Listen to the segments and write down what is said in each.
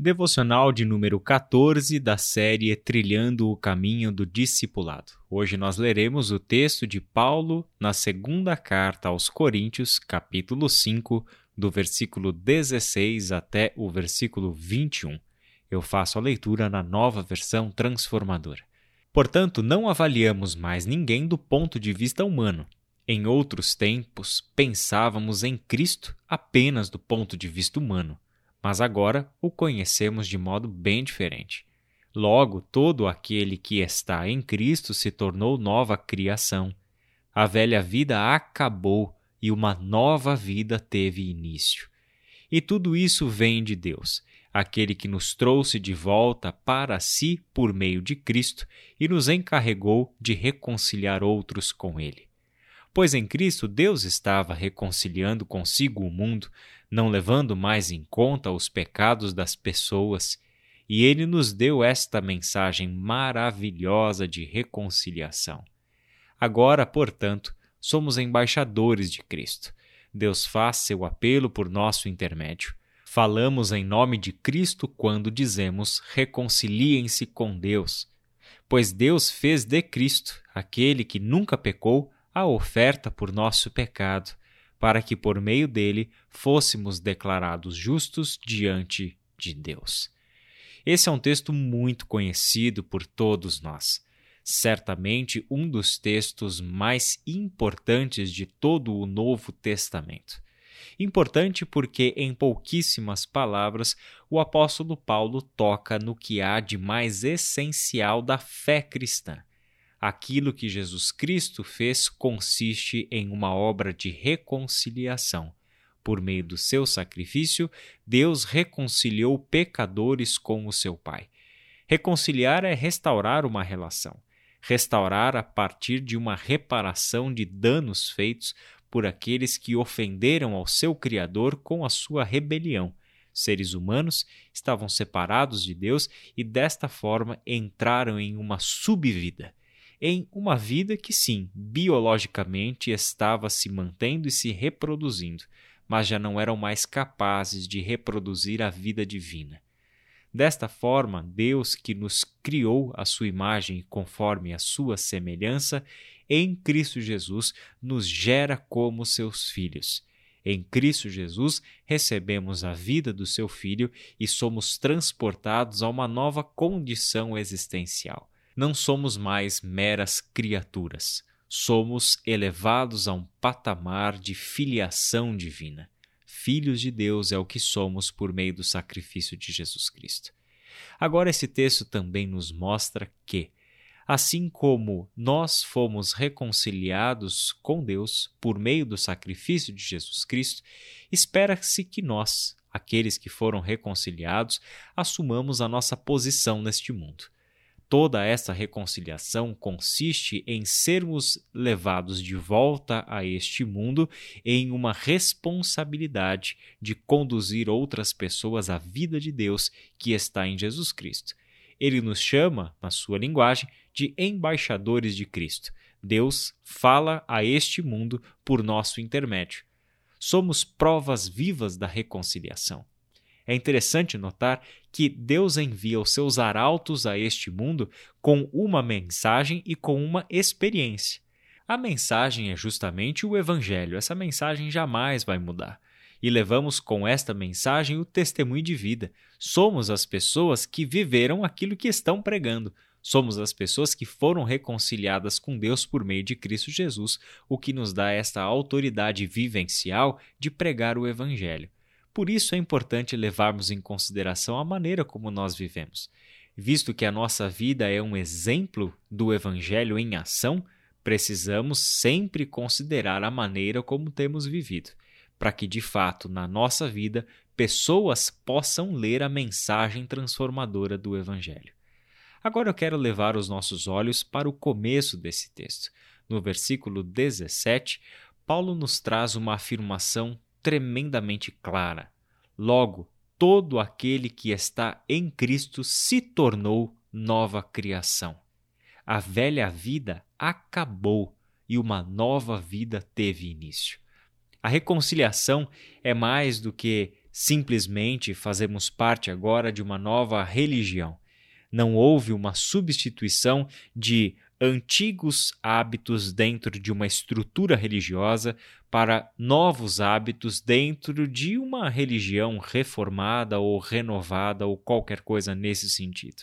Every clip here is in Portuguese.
Devocional de número 14 da série Trilhando o Caminho do Discipulado. Hoje nós leremos o texto de Paulo na segunda carta aos Coríntios, capítulo 5, do versículo 16 até o versículo 21. Eu faço a leitura na nova versão transformadora. Portanto, não avaliamos mais ninguém do ponto de vista humano. Em outros tempos, pensávamos em Cristo apenas do ponto de vista humano mas agora o conhecemos de modo bem diferente. Logo, todo aquele que está em Cristo se tornou nova criação. A velha vida acabou e uma nova vida teve início. E tudo isso vem de Deus, aquele que nos trouxe de volta para si por meio de Cristo e nos encarregou de reconciliar outros com Ele. Pois em Cristo Deus estava reconciliando consigo o mundo, não levando mais em conta os pecados das pessoas, e ele nos deu esta mensagem maravilhosa de reconciliação. Agora, portanto, somos embaixadores de Cristo. Deus faz seu apelo por nosso intermédio. Falamos em nome de Cristo quando dizemos reconciliem-se com Deus, pois Deus fez de Cristo, aquele que nunca pecou, a oferta por nosso pecado para que por meio dele fôssemos declarados justos diante de Deus. Esse é um texto muito conhecido por todos nós. Certamente um dos textos mais importantes de todo o Novo Testamento. Importante porque, em pouquíssimas palavras, o apóstolo Paulo toca no que há de mais essencial da fé cristã aquilo que Jesus Cristo fez consiste em uma obra de reconciliação. Por meio do seu sacrifício, Deus reconciliou pecadores com o seu Pai. Reconciliar é restaurar uma relação. Restaurar a partir de uma reparação de danos feitos por aqueles que ofenderam ao seu Criador com a sua rebelião. Seres humanos estavam separados de Deus e desta forma entraram em uma subvida em uma vida que, sim, biologicamente estava se mantendo e se reproduzindo, mas já não eram mais capazes de reproduzir a vida divina. Desta forma, Deus, que nos criou a sua imagem conforme a sua semelhança, em Cristo Jesus nos gera como seus filhos. Em Cristo Jesus recebemos a vida do seu Filho e somos transportados a uma nova condição existencial não somos mais meras criaturas. Somos elevados a um patamar de filiação divina. Filhos de Deus é o que somos por meio do sacrifício de Jesus Cristo. Agora, esse texto também nos mostra que, assim como nós fomos reconciliados com Deus por meio do sacrifício de Jesus Cristo, espera-se que nós, aqueles que foram reconciliados, assumamos a nossa posição neste mundo. Toda essa reconciliação consiste em sermos levados de volta a este mundo em uma responsabilidade de conduzir outras pessoas à vida de Deus que está em Jesus Cristo. Ele nos chama, na sua linguagem, de embaixadores de Cristo. Deus fala a este mundo por nosso intermédio. Somos provas vivas da reconciliação. É interessante notar que Deus envia os seus arautos a este mundo com uma mensagem e com uma experiência. A mensagem é justamente o Evangelho, essa mensagem jamais vai mudar. E levamos com esta mensagem o testemunho de vida. Somos as pessoas que viveram aquilo que estão pregando. Somos as pessoas que foram reconciliadas com Deus por meio de Cristo Jesus, o que nos dá esta autoridade vivencial de pregar o Evangelho. Por isso é importante levarmos em consideração a maneira como nós vivemos. Visto que a nossa vida é um exemplo do Evangelho em ação, precisamos sempre considerar a maneira como temos vivido, para que de fato na nossa vida pessoas possam ler a mensagem transformadora do Evangelho. Agora eu quero levar os nossos olhos para o começo desse texto. No versículo 17, Paulo nos traz uma afirmação tremendamente clara. Logo, todo aquele que está em Cristo se tornou nova criação. A velha vida acabou e uma nova vida teve início. A reconciliação é mais do que Simplesmente fazemos parte agora de uma nova religião. Não houve uma substituição de antigos hábitos dentro de uma estrutura religiosa para novos hábitos dentro de uma religião reformada ou renovada ou qualquer coisa nesse sentido.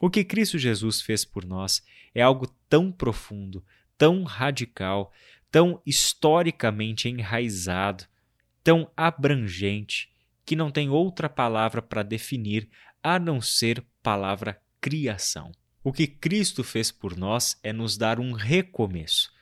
O que Cristo Jesus fez por nós é algo tão profundo, tão radical, tão historicamente enraizado, tão abrangente, que não tem outra palavra para definir a não ser palavra criação. O que Cristo fez por nós é nos dar um recomeço.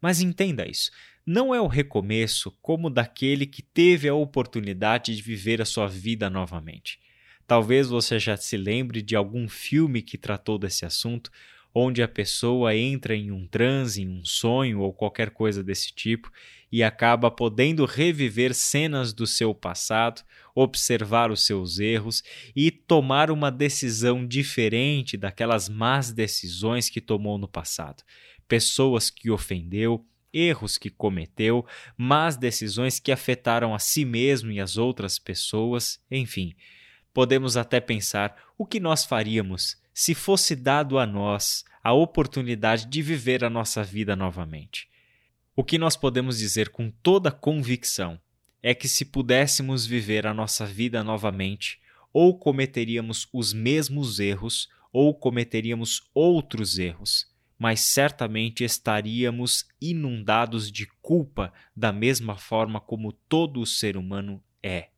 Mas entenda isso: não é o recomeço como daquele que teve a oportunidade de viver a sua vida novamente. Talvez você já se lembre de algum filme que tratou desse assunto, onde a pessoa entra em um transe, em um sonho ou qualquer coisa desse tipo e acaba podendo reviver cenas do seu passado, observar os seus erros e tomar uma decisão diferente daquelas más decisões que tomou no passado. Pessoas que ofendeu, erros que cometeu, más decisões que afetaram a si mesmo e as outras pessoas, enfim. Podemos até pensar o que nós faríamos se fosse dado a nós a oportunidade de viver a nossa vida novamente. O que nós podemos dizer com toda convicção é que se pudéssemos viver a nossa vida novamente, ou cometeríamos os mesmos erros, ou cometeríamos outros erros, mas certamente estaríamos inundados de culpa da mesma forma como todo o ser humano é.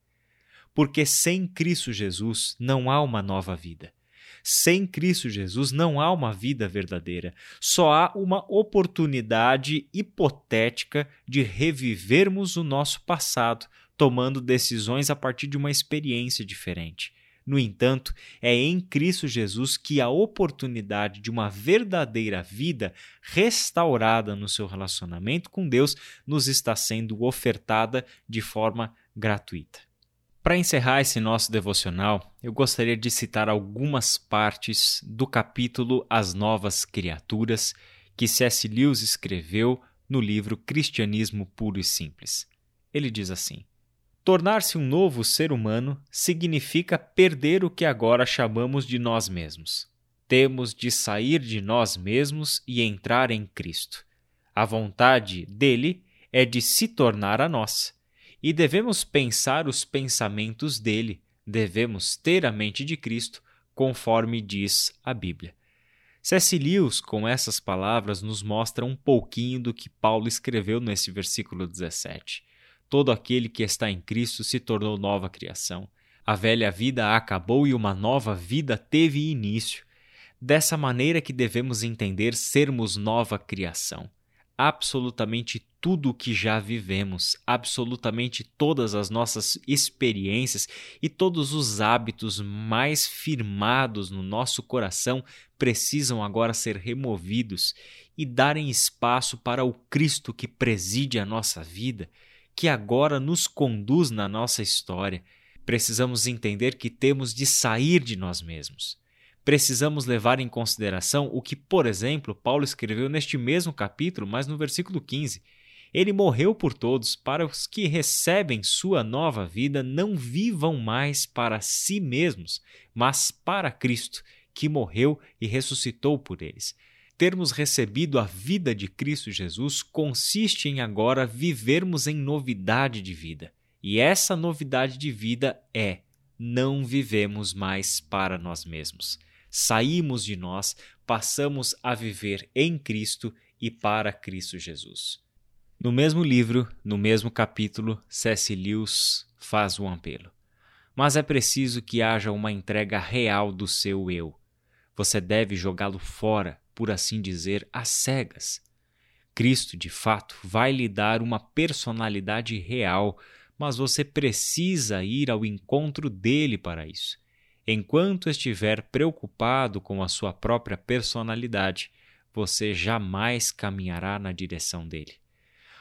Porque sem Cristo Jesus não há uma nova vida. Sem Cristo Jesus não há uma vida verdadeira, só há uma oportunidade hipotética de revivermos o nosso passado, tomando decisões a partir de uma experiência diferente. No entanto, é em Cristo Jesus que a oportunidade de uma verdadeira vida restaurada no seu relacionamento com Deus nos está sendo ofertada de forma gratuita. Para encerrar esse nosso devocional, eu gostaria de citar algumas partes do capítulo As Novas Criaturas que C.S. Lewis escreveu no livro Cristianismo Puro e Simples. Ele diz assim: Tornar-se um novo ser humano significa perder o que agora chamamos de nós mesmos. Temos de sair de nós mesmos e entrar em Cristo. A vontade dele é de se tornar a nós e devemos pensar os pensamentos dele, devemos ter a mente de Cristo, conforme diz a Bíblia. C.S. Lewis, com essas palavras, nos mostra um pouquinho do que Paulo escreveu nesse versículo 17. Todo aquele que está em Cristo se tornou nova criação. A velha vida acabou e uma nova vida teve início. Dessa maneira que devemos entender sermos nova criação absolutamente tudo o que já vivemos, absolutamente todas as nossas experiências e todos os hábitos mais firmados no nosso coração precisam agora ser removidos e darem espaço para o Cristo que preside a nossa vida, que agora nos conduz na nossa história. Precisamos entender que temos de sair de nós mesmos precisamos levar em consideração o que, por exemplo, Paulo escreveu neste mesmo capítulo, mas no versículo 15. Ele morreu por todos, para os que recebem sua nova vida não vivam mais para si mesmos, mas para Cristo, que morreu e ressuscitou por eles. Termos recebido a vida de Cristo Jesus consiste em agora vivermos em novidade de vida. E essa novidade de vida é: não vivemos mais para nós mesmos saímos de nós, passamos a viver em Cristo e para Cristo Jesus. No mesmo livro, no mesmo capítulo, C.S. Lewis faz um apelo. Mas é preciso que haja uma entrega real do seu eu. Você deve jogá-lo fora, por assim dizer, às cegas. Cristo, de fato, vai lhe dar uma personalidade real, mas você precisa ir ao encontro dele para isso. Enquanto estiver preocupado com a sua própria personalidade, você jamais caminhará na direção dele.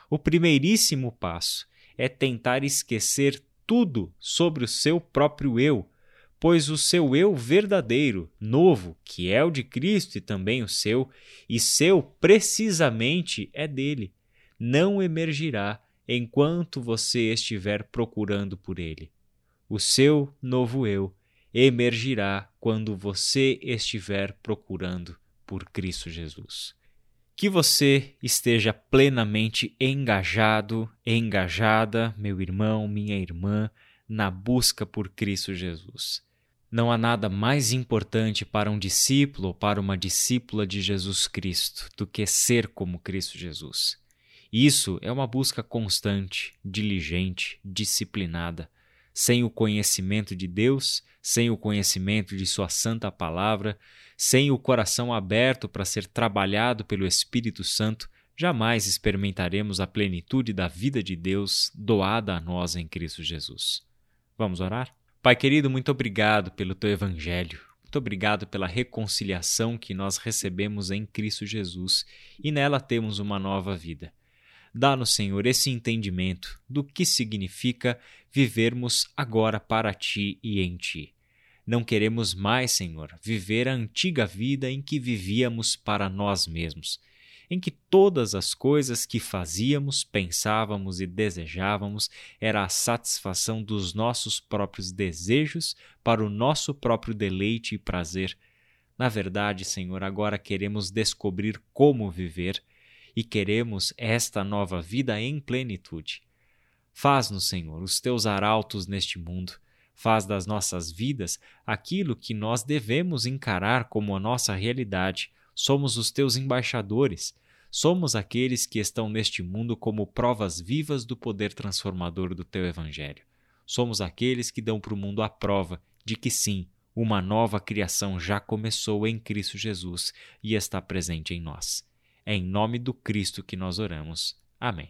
O primeiríssimo passo é tentar esquecer tudo sobre o seu próprio eu, pois o seu eu verdadeiro, novo, que é o de Cristo e também o seu, e seu precisamente é dele, não emergirá enquanto você estiver procurando por ele. O seu novo eu emergirá quando você estiver procurando por Cristo Jesus. Que você esteja plenamente engajado, engajada, meu irmão, minha irmã, na busca por Cristo Jesus. Não há nada mais importante para um discípulo ou para uma discípula de Jesus Cristo do que ser como Cristo Jesus. Isso é uma busca constante, diligente, disciplinada. Sem o conhecimento de Deus, sem o conhecimento de Sua Santa Palavra, sem o coração aberto para ser trabalhado pelo Espírito Santo, jamais experimentaremos a plenitude da vida de Deus doada a nós em Cristo Jesus. Vamos orar? Pai querido, muito obrigado pelo teu evangelho. Muito obrigado pela reconciliação que nós recebemos em Cristo Jesus e nela temos uma nova vida. Dá-nos, Senhor, esse entendimento do que significa vivermos agora para ti e em ti. Não queremos mais, Senhor, viver a antiga vida em que vivíamos para nós mesmos em que todas as coisas que fazíamos, pensávamos e desejávamos era a satisfação dos nossos próprios desejos para o nosso próprio deleite e prazer. Na verdade, Senhor, agora queremos descobrir como viver e queremos esta nova vida em plenitude. Faz-nos, Senhor, os teus arautos neste mundo. Faz das nossas vidas aquilo que nós devemos encarar como a nossa realidade somos os teus embaixadores, somos aqueles que estão neste mundo como provas vivas do poder transformador do teu Evangelho. Somos aqueles que dão para o mundo a prova de que sim, uma nova criação já começou em Cristo Jesus e está presente em nós. É em nome do Cristo que nós oramos. Amém.